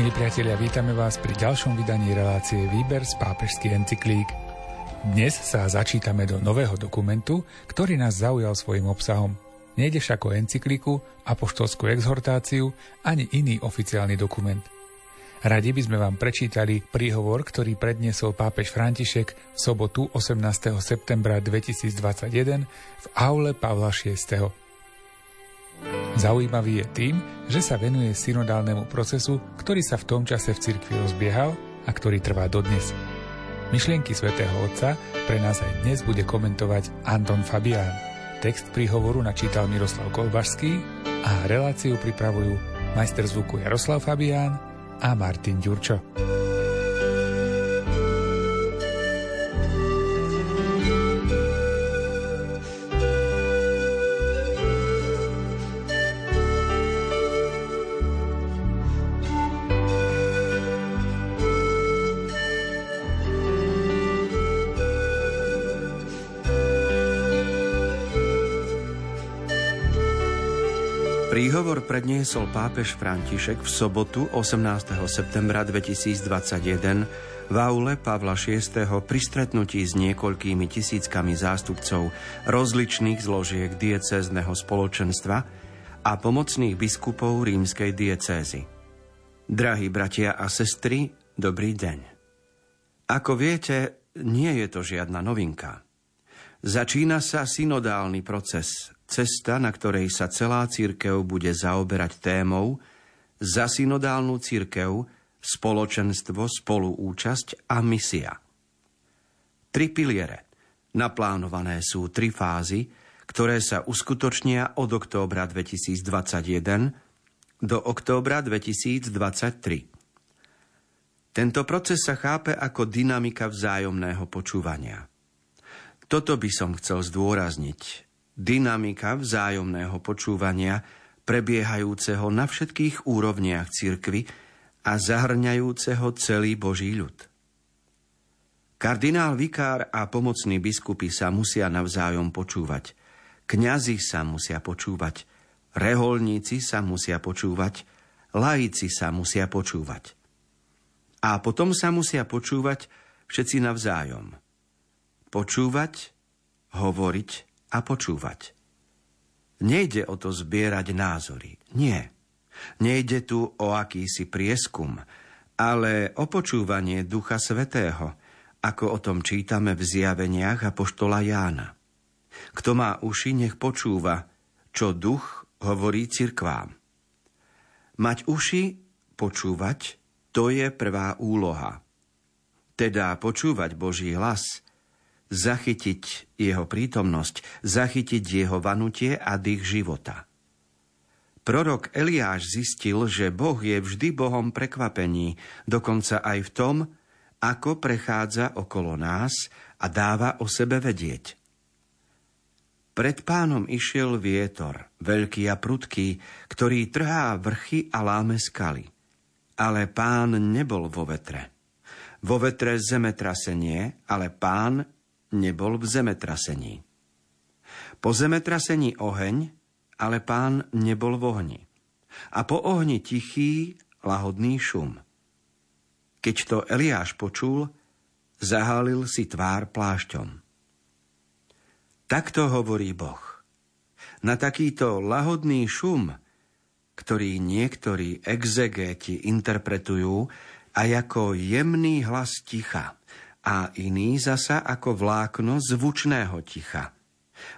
Milí priatelia, vítame vás pri ďalšom vydaní relácie Výber z pápežských encyklík. Dnes sa začítame do nového dokumentu, ktorý nás zaujal svojim obsahom. Nejde však o encykliku, apoštolskú exhortáciu ani iný oficiálny dokument. Radi by sme vám prečítali príhovor, ktorý predniesol pápež František v sobotu 18. septembra 2021 v aule Pavla VI. Zaujímavý je tým, že sa venuje synodálnemu procesu, ktorý sa v tom čase v cirkvi rozbiehal a ktorý trvá dodnes. Myšlienky svätého Otca pre nás aj dnes bude komentovať Anton Fabián. Text príhovoru načítal Miroslav Kolbašský a reláciu pripravujú majster zvuku Jaroslav Fabián a Martin Ďurčo. Predniesol pápež František v sobotu 18. septembra 2021 v aule Pavla VI. pri stretnutí s niekoľkými tisíckami zástupcov rozličných zložiek diecézneho spoločenstva a pomocných biskupov rímskej diecézy. Drahí bratia a sestry, dobrý deň. Ako viete, nie je to žiadna novinka. Začína sa synodálny proces, Cesta, na ktorej sa celá církev bude zaoberať témou za synodálnu církev, spoločenstvo, spoluúčasť a misia. Tri piliere. Naplánované sú tri fázy, ktoré sa uskutočnia od októbra 2021 do októbra 2023. Tento proces sa chápe ako dynamika vzájomného počúvania. Toto by som chcel zdôrazniť, dynamika vzájomného počúvania, prebiehajúceho na všetkých úrovniach cirkvy a zahrňajúceho celý Boží ľud. Kardinál Vikár a pomocní biskupy sa musia navzájom počúvať. Kňazi sa musia počúvať. Reholníci sa musia počúvať. Laici sa musia počúvať. A potom sa musia počúvať všetci navzájom. Počúvať, hovoriť a počúvať. Nejde o to zbierať názory. Nie. Nejde tu o akýsi prieskum, ale o počúvanie Ducha Svetého, ako o tom čítame v zjaveniach Apoštola Jána. Kto má uši, nech počúva, čo duch hovorí cirkvám. Mať uši, počúvať, to je prvá úloha. Teda počúvať Boží hlas – zachytiť jeho prítomnosť, zachytiť jeho vanutie a dých života. Prorok Eliáš zistil, že Boh je vždy Bohom prekvapení, dokonca aj v tom, ako prechádza okolo nás a dáva o sebe vedieť. Pred pánom išiel vietor, veľký a prudký, ktorý trhá vrchy a láme skaly. Ale pán nebol vo vetre. Vo vetre zemetrasenie, ale pán nebol v zemetrasení. Po zemetrasení oheň, ale pán nebol v ohni. A po ohni tichý, lahodný šum. Keď to Eliáš počul, zahálil si tvár plášťom. Takto hovorí Boh. Na takýto lahodný šum, ktorý niektorí exegéti interpretujú aj ako jemný hlas ticha – a iný zasa ako vlákno zvučného ticha.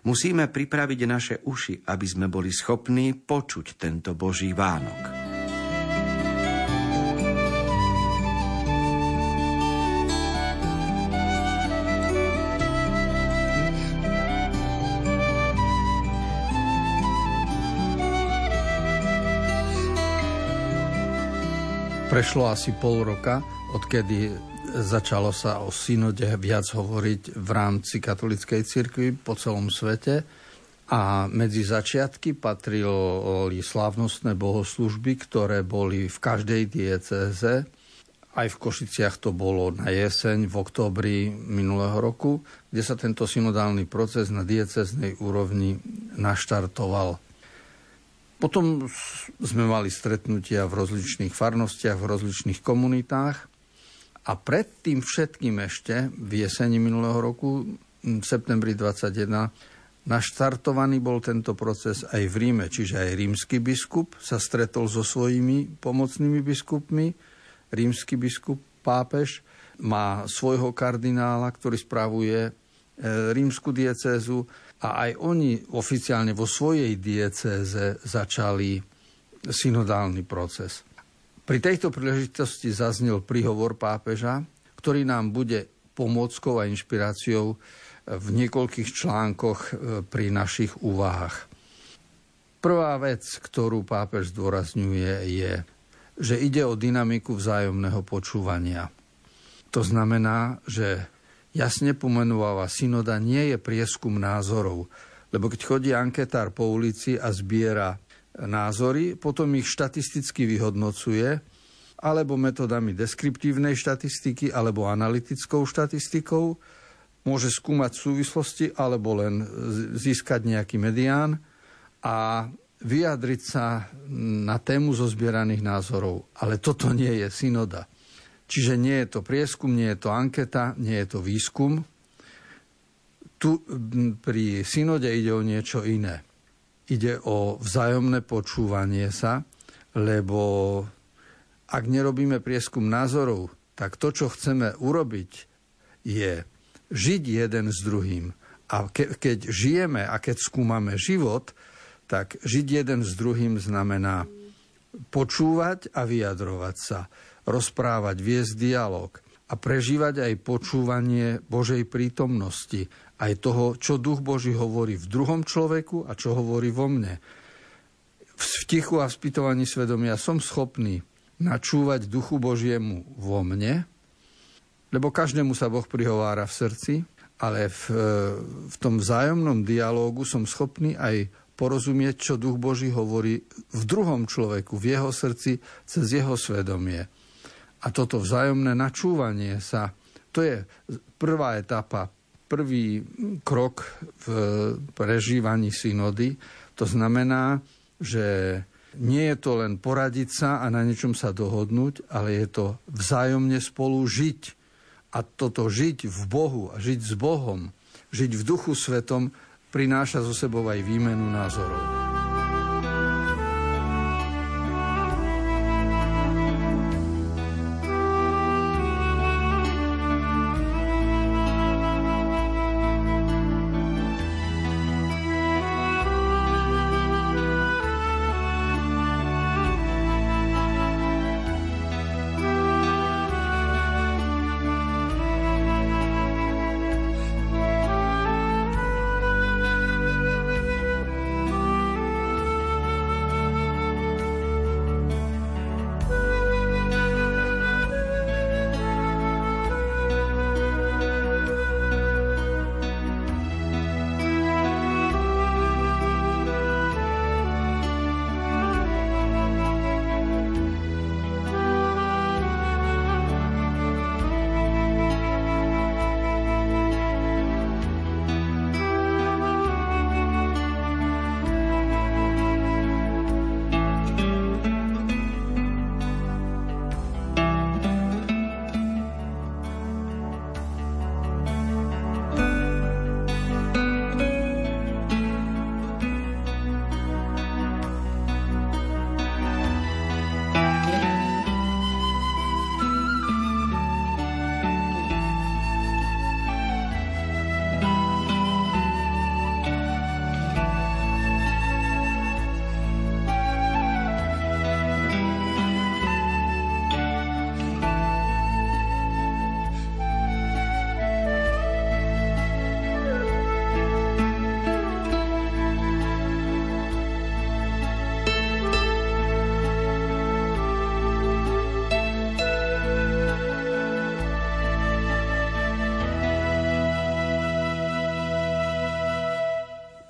Musíme pripraviť naše uši, aby sme boli schopní počuť tento Boží Vánok. Prešlo asi pol roka, odkedy Začalo sa o synode viac hovoriť v rámci katolíckej cirkvi po celom svete a medzi začiatky patrili slávnostné bohoslužby, ktoré boli v každej diecéze. Aj v Košiciach to bolo na jeseň, v októbri minulého roku, kde sa tento synodálny proces na dieceznej úrovni naštartoval. Potom sme mali stretnutia v rozličných farnostiach, v rozličných komunitách a pred tým všetkým ešte v jeseni minulého roku, v septembri 21, naštartovaný bol tento proces aj v Ríme, čiže aj rímsky biskup sa stretol so svojimi pomocnými biskupmi. Rímsky biskup, pápež, má svojho kardinála, ktorý spravuje e, rímsku diecézu a aj oni oficiálne vo svojej diecéze začali synodálny proces. Pri tejto príležitosti zaznel príhovor pápeža, ktorý nám bude pomockou a inšpiráciou v niekoľkých článkoch e, pri našich úvahách. Prvá vec, ktorú pápež zdôrazňuje, je, že ide o dynamiku vzájomného počúvania. To znamená, že jasne pomenúva synoda nie je prieskum názorov, lebo keď chodí anketár po ulici a zbiera názory, potom ich štatisticky vyhodnocuje, alebo metodami deskriptívnej štatistiky, alebo analytickou štatistikou, môže skúmať súvislosti, alebo len získať nejaký medián a vyjadriť sa na tému zo zbieraných názorov. Ale toto nie je synoda. Čiže nie je to prieskum, nie je to anketa, nie je to výskum. Tu pri synode ide o niečo iné. Ide o vzájomné počúvanie sa, lebo ak nerobíme prieskum názorov, tak to, čo chceme urobiť, je žiť jeden s druhým. A ke, keď žijeme a keď skúmame život, tak žiť jeden s druhým znamená počúvať a vyjadrovať sa rozprávať, viesť dialog a prežívať aj počúvanie Božej prítomnosti, aj toho, čo Duch Boží hovorí v druhom človeku a čo hovorí vo mne. V tichu a v spýtovaní svedomia som schopný načúvať Duchu Božiemu vo mne, lebo každému sa Boh prihovára v srdci, ale v, v tom vzájomnom dialógu som schopný aj porozumieť, čo Duch Boží hovorí v druhom človeku, v jeho srdci, cez jeho svedomie. A toto vzájomné načúvanie sa, to je prvá etapa, prvý krok v prežívaní synody. To znamená, že nie je to len poradiť sa a na niečom sa dohodnúť, ale je to vzájomne spolu žiť. A toto žiť v Bohu a žiť s Bohom, žiť v duchu svetom, prináša zo sebou aj výmenu názorov.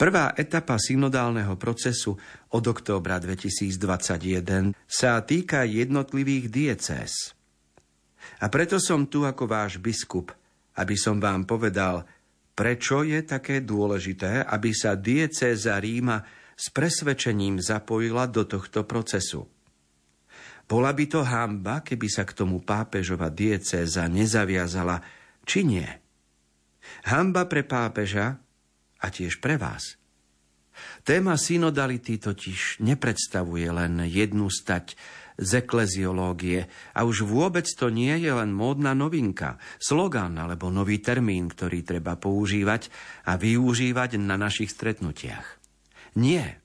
Prvá etapa synodálneho procesu od októbra 2021 sa týka jednotlivých diecéz. A preto som tu ako váš biskup, aby som vám povedal, prečo je také dôležité, aby sa diecéza Ríma s presvedčením zapojila do tohto procesu. Bola by to hamba, keby sa k tomu pápežova diecéza nezaviazala, či nie? Hamba pre pápeža a tiež pre vás. Téma synodality totiž nepredstavuje len jednu stať z ekleziológie a už vôbec to nie je len módna novinka, slogan alebo nový termín, ktorý treba používať a využívať na našich stretnutiach. Nie.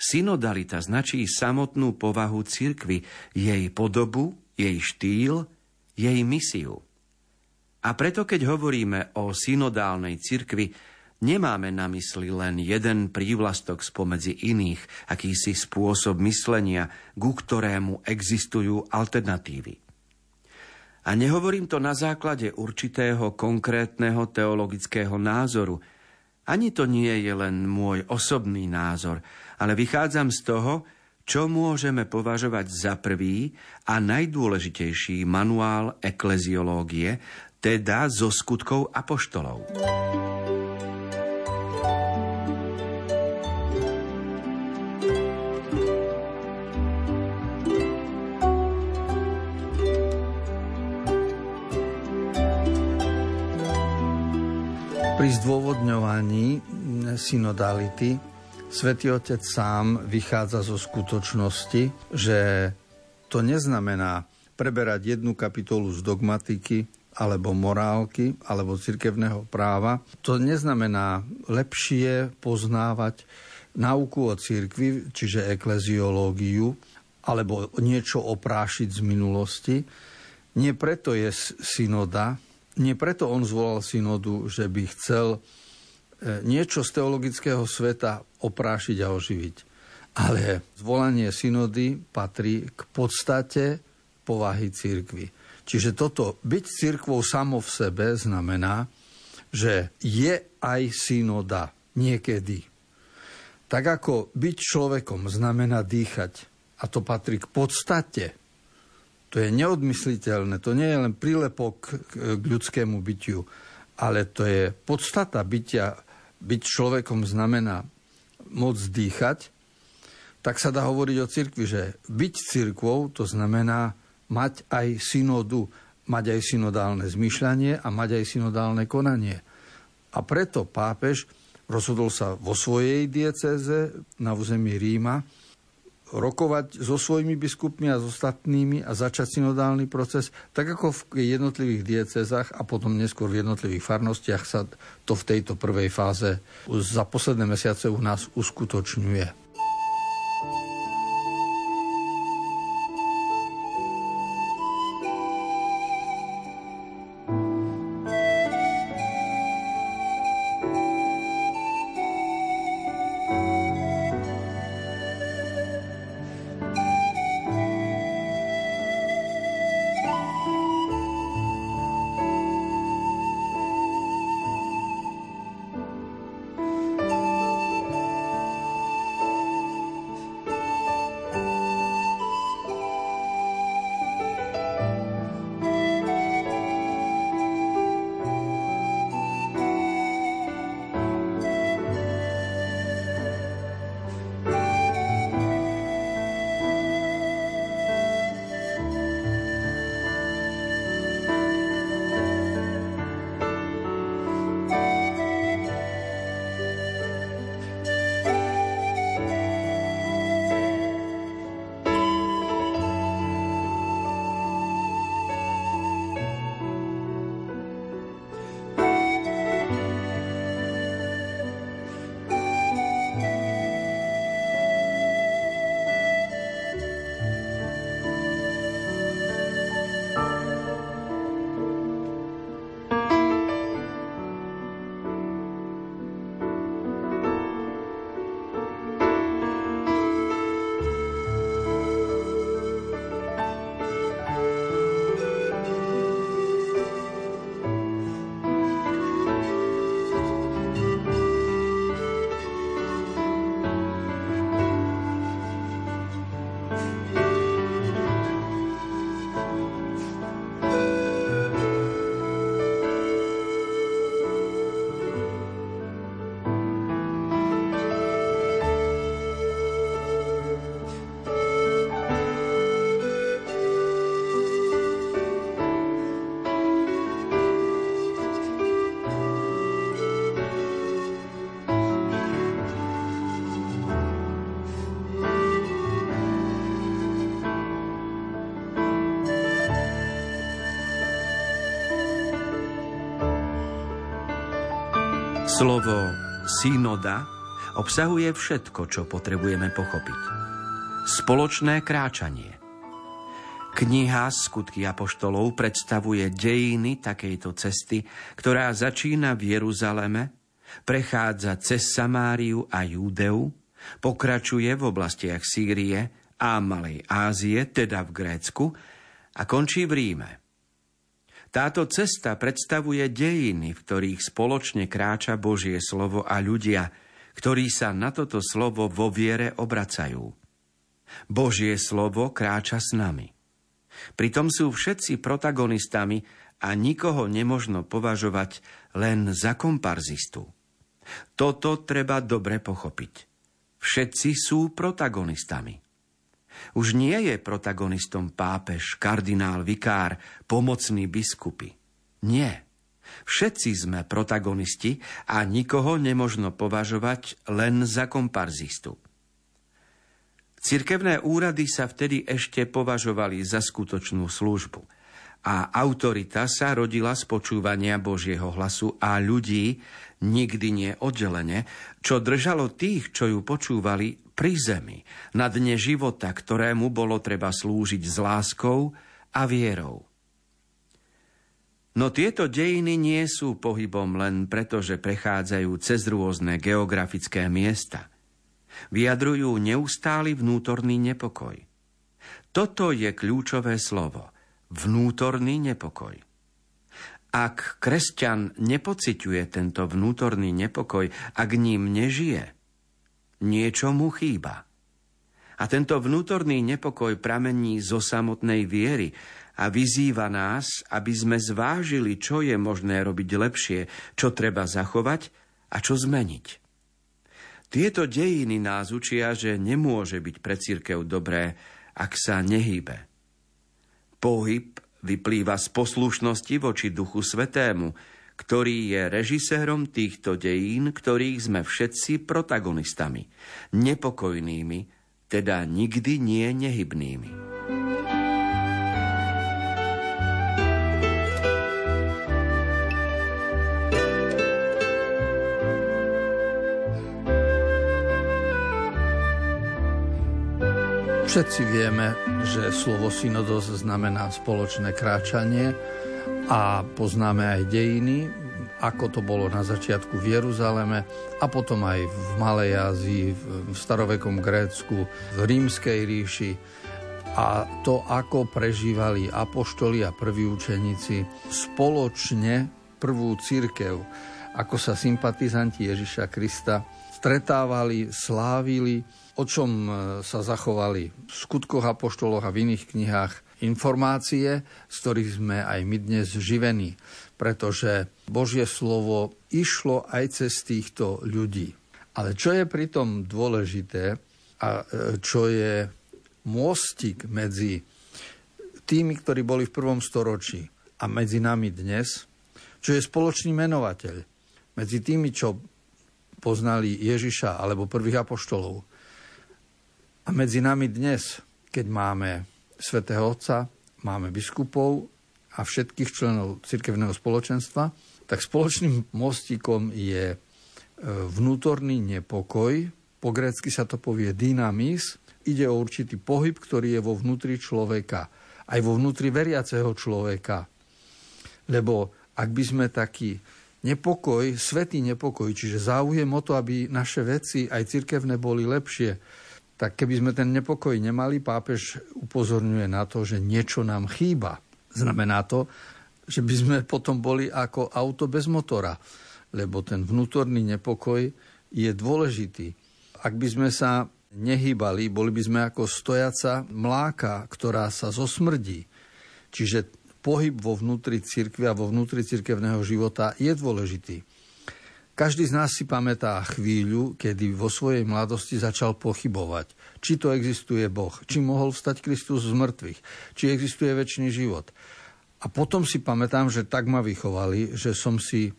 Synodalita značí samotnú povahu cirkvy, jej podobu, jej štýl, jej misiu. A preto, keď hovoríme o synodálnej cirkvi, nemáme na mysli len jeden prívlastok spomedzi iných, akýsi spôsob myslenia, ku ktorému existujú alternatívy. A nehovorím to na základe určitého konkrétneho teologického názoru, ani to nie je len môj osobný názor, ale vychádzam z toho, čo môžeme považovať za prvý a najdôležitejší manuál ekleziológie, teda zo skutkov apoštolov. Pri zdôvodňovaní synodality Svetý Otec sám vychádza zo skutočnosti, že to neznamená preberať jednu kapitolu z dogmatiky alebo morálky alebo cirkevného práva. To neznamená lepšie poznávať nauku o cirkvi, čiže ekleziológiu, alebo niečo oprášiť z minulosti. Nie preto je synoda, nie preto on zvolal synodu, že by chcel e, niečo z teologického sveta oprášiť a oživiť. Ale zvolanie synody patrí k podstate povahy církvy. Čiže toto byť církvou samo v sebe znamená, že je aj synoda niekedy. Tak ako byť človekom znamená dýchať, a to patrí k podstate to je neodmysliteľné, to nie je len prílepok k ľudskému bytiu, ale to je podstata bytia. Byť človekom znamená môcť dýchať, tak sa dá hovoriť o cirkvi, že byť cirkvou to znamená mať aj synodu, mať aj synodálne zmyšľanie a mať aj synodálne konanie. A preto pápež rozhodol sa vo svojej diecéze na území Ríma, rokovať so svojimi biskupmi a s ostatnými a začať synodálny proces, tak ako v jednotlivých diecezách a potom neskôr v jednotlivých farnostiach sa to v tejto prvej fáze za posledné mesiace u nás uskutočňuje. Slovo synoda obsahuje všetko, čo potrebujeme pochopiť. Spoločné kráčanie. Kniha Skutky apoštolov predstavuje dejiny takejto cesty, ktorá začína v Jeruzaleme, prechádza cez Samáriu a Júdeu, pokračuje v oblastiach Sýrie a Malej Ázie, teda v Grécku, a končí v Ríme. Táto cesta predstavuje dejiny, v ktorých spoločne kráča Božie slovo a ľudia, ktorí sa na toto slovo vo viere obracajú. Božie slovo kráča s nami. Pritom sú všetci protagonistami a nikoho nemožno považovať len za komparzistu. Toto treba dobre pochopiť. Všetci sú protagonistami. Už nie je protagonistom pápež, kardinál, vikár, pomocní biskupy. Nie. Všetci sme protagonisti a nikoho nemožno považovať len za komparzistu. Cirkevné úrady sa vtedy ešte považovali za skutočnú službu a autorita sa rodila z počúvania Božieho hlasu a ľudí, nikdy nie oddelene, čo držalo tých, čo ju počúvali, pri zemi, na dne života, ktorému bolo treba slúžiť s láskou a vierou. No tieto dejiny nie sú pohybom len preto, že prechádzajú cez rôzne geografické miesta. Vyjadrujú neustály vnútorný nepokoj. Toto je kľúčové slovo. Vnútorný nepokoj. Ak kresťan nepociťuje tento vnútorný nepokoj, ak ním nežije, niečo mu chýba. A tento vnútorný nepokoj pramení zo samotnej viery a vyzýva nás, aby sme zvážili, čo je možné robiť lepšie, čo treba zachovať a čo zmeniť. Tieto dejiny nás učia, že nemôže byť pre církev dobré, ak sa nehýbe. Pohyb vyplýva z poslušnosti voči Duchu Svetému, ktorý je režisérom týchto dejín, ktorých sme všetci protagonistami, nepokojnými, teda nikdy nie nehybnými. Všetci vieme, že slovo synodos znamená spoločné kráčanie a poznáme aj dejiny, ako to bolo na začiatku v Jeruzaleme a potom aj v Malej Ázii, v starovekom Grécku, v Rímskej ríši. A to, ako prežívali apoštoli a prví učeníci spoločne prvú církev, ako sa sympatizanti Ježiša Krista stretávali, slávili, o čom sa zachovali v skutkoch apoštoloch a v iných knihách informácie, z ktorých sme aj my dnes živení, pretože Božie slovo išlo aj cez týchto ľudí. Ale čo je pritom dôležité a e, čo je môstik medzi tými, ktorí boli v prvom storočí a medzi nami dnes, čo je spoločný menovateľ medzi tými, čo poznali Ježiša alebo prvých apoštolov a medzi nami dnes, keď máme svätého Otca, máme biskupov a všetkých členov cirkevného spoločenstva, tak spoločným mostíkom je e, vnútorný nepokoj, po grécky sa to povie dynamis, ide o určitý pohyb, ktorý je vo vnútri človeka, aj vo vnútri veriaceho človeka. Lebo ak by sme taký nepokoj, svetý nepokoj, čiže záujem o to, aby naše veci aj cirkevné boli lepšie, tak keby sme ten nepokoj nemali, pápež upozorňuje na to, že niečo nám chýba. Znamená to, že by sme potom boli ako auto bez motora, lebo ten vnútorný nepokoj je dôležitý. Ak by sme sa nehýbali, boli by sme ako stojaca mláka, ktorá sa zosmrdí. Čiže pohyb vo vnútri cirkvi a vo vnútri cirkevného života je dôležitý. Každý z nás si pamätá chvíľu, kedy vo svojej mladosti začal pochybovať, či to existuje Boh, či mohol vstať Kristus z mŕtvych, či existuje väčší život. A potom si pamätám, že tak ma vychovali, že som si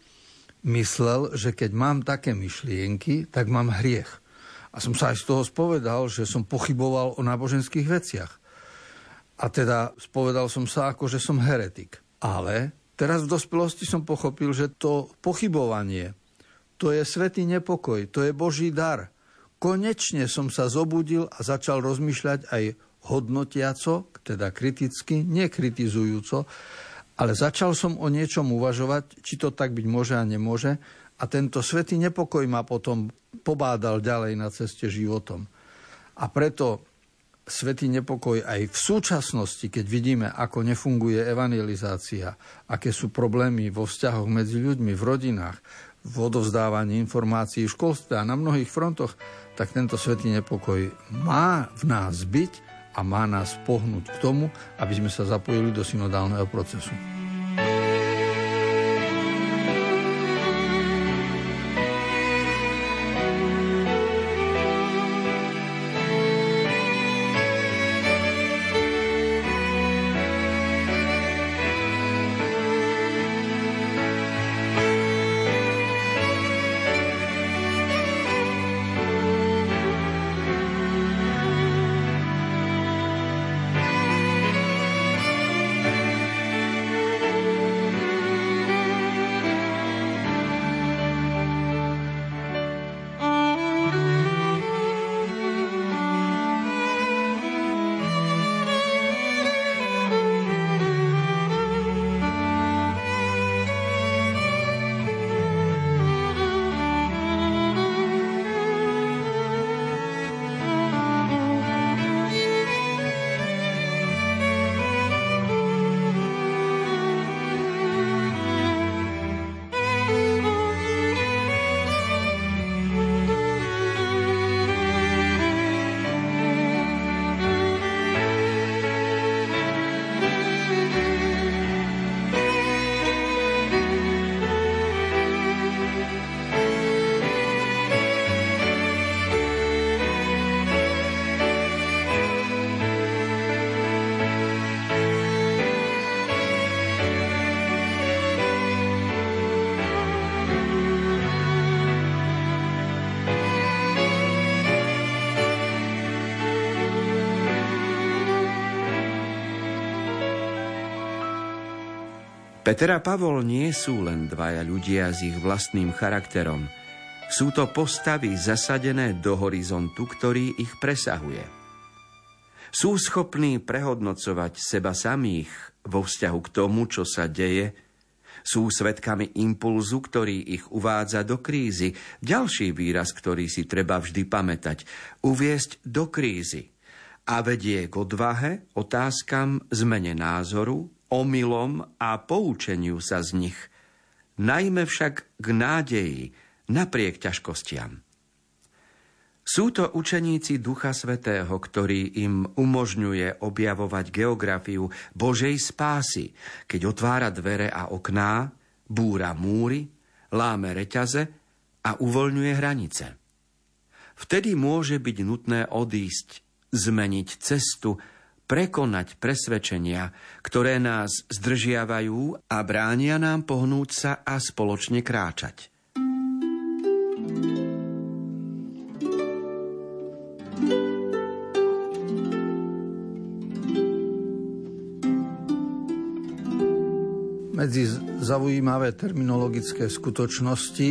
myslel, že keď mám také myšlienky, tak mám hriech. A som sa aj z toho spovedal, že som pochyboval o náboženských veciach. A teda spovedal som sa ako, že som heretik. Ale teraz v dospelosti som pochopil, že to pochybovanie To je svetý nepokoj, to je Boží dar. Konečne som sa zobudil a začal rozmýšľať aj hodnotiaco, teda kriticky, nekritizujúco, ale začal som o niečom uvažovať, či to tak byť môže a nemôže. A tento svetý nepokoj ma potom pobádal ďalej na ceste životom. A preto svetý nepokoj aj v súčasnosti, keď vidíme, ako nefunguje evangelizácia, aké sú problémy vo vzťahoch medzi ľuďmi, v rodinách, v odovzdávaní informácií v školstve a na mnohých frontoch, tak tento svetý nepokoj má v nás byť a má nás pohnúť k tomu, aby sme sa zapojili do synodálneho procesu. Peter a Pavol nie sú len dvaja ľudia s ich vlastným charakterom. Sú to postavy zasadené do horizontu, ktorý ich presahuje. Sú schopní prehodnocovať seba samých vo vzťahu k tomu, čo sa deje, sú svetkami impulzu, ktorý ich uvádza do krízy. Ďalší výraz, ktorý si treba vždy pamätať. Uviesť do krízy. A vedie k odvahe, otázkam, zmene názoru, omylom a poučeniu sa z nich, najmä však k nádeji napriek ťažkostiam. Sú to učeníci Ducha Svetého, ktorý im umožňuje objavovať geografiu Božej spásy, keď otvára dvere a okná, búra múry, láme reťaze a uvoľňuje hranice. Vtedy môže byť nutné odísť, zmeniť cestu prekonať presvedčenia, ktoré nás zdržiavajú a bránia nám pohnúť sa a spoločne kráčať. Medzi zaujímavé terminologické skutočnosti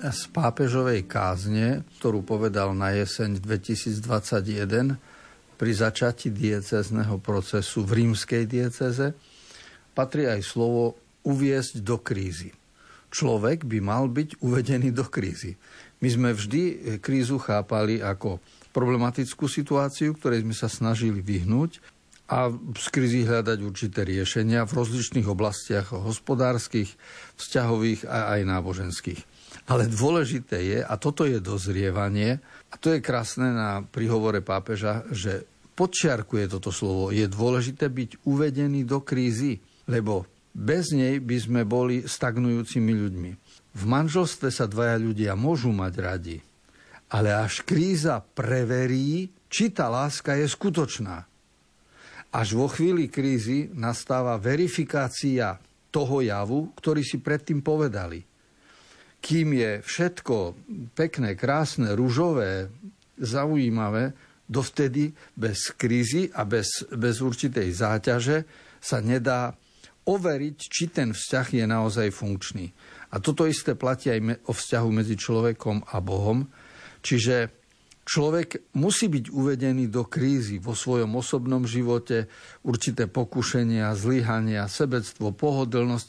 z pápežovej kázne, ktorú povedal na jeseň 2021, pri začati diecezného procesu v rímskej dieceze patrí aj slovo uviesť do krízy. Človek by mal byť uvedený do krízy. My sme vždy krízu chápali ako problematickú situáciu, ktorej sme sa snažili vyhnúť a z krízy hľadať určité riešenia v rozličných oblastiach hospodárskych, vzťahových a aj náboženských. Ale dôležité je, a toto je dozrievanie, a to je krásne na príhovore pápeža, že podčiarkuje toto slovo, je dôležité byť uvedený do krízy, lebo bez nej by sme boli stagnujúcimi ľuďmi. V manželstve sa dvaja ľudia môžu mať radi, ale až kríza preverí, či tá láska je skutočná. Až vo chvíli krízy nastáva verifikácia toho javu, ktorý si predtým povedali – kým je všetko pekné, krásne, ružové, zaujímavé, dovtedy bez krízy a bez, bez určitej záťaže sa nedá overiť, či ten vzťah je naozaj funkčný. A toto isté platí aj o vzťahu medzi človekom a Bohom. Čiže človek musí byť uvedený do krízy vo svojom osobnom živote, určité pokušenia, zlyhania, sebectvo, pohodlnosť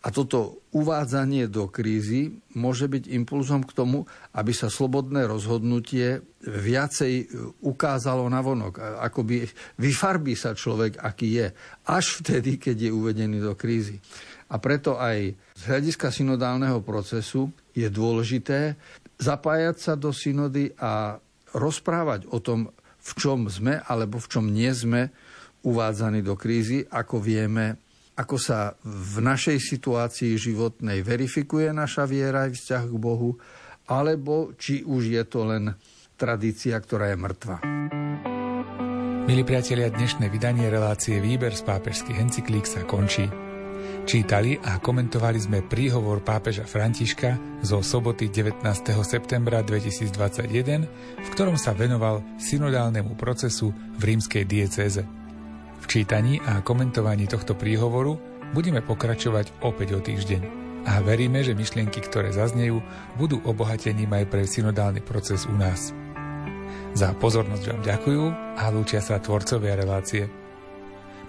a toto uvádzanie do krízy môže byť impulzom k tomu, aby sa slobodné rozhodnutie viacej ukázalo na vonok. Akoby vyfarbí sa človek, aký je. Až vtedy, keď je uvedený do krízy. A preto aj z hľadiska synodálneho procesu je dôležité zapájať sa do synody a rozprávať o tom, v čom sme alebo v čom nie sme uvádzaní do krízy, ako vieme ako sa v našej situácii životnej verifikuje naša viera aj vzťah k Bohu, alebo či už je to len tradícia, ktorá je mŕtva. Milí priatelia, dnešné vydanie relácie Výber z pápežských encyklík sa končí. Čítali a komentovali sme príhovor pápeža Františka zo soboty 19. septembra 2021, v ktorom sa venoval synodálnemu procesu v rímskej diecéze. V čítaní a komentovaní tohto príhovoru budeme pokračovať opäť o týždeň. A veríme, že myšlienky, ktoré zaznejú, budú obohatením aj pre synodálny proces u nás. Za pozornosť vám ďakujú a lúčia sa tvorcovia relácie.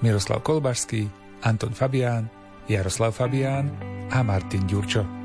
Miroslav Kolbašský, Anton Fabián, Jaroslav Fabián a Martin Ďurčo.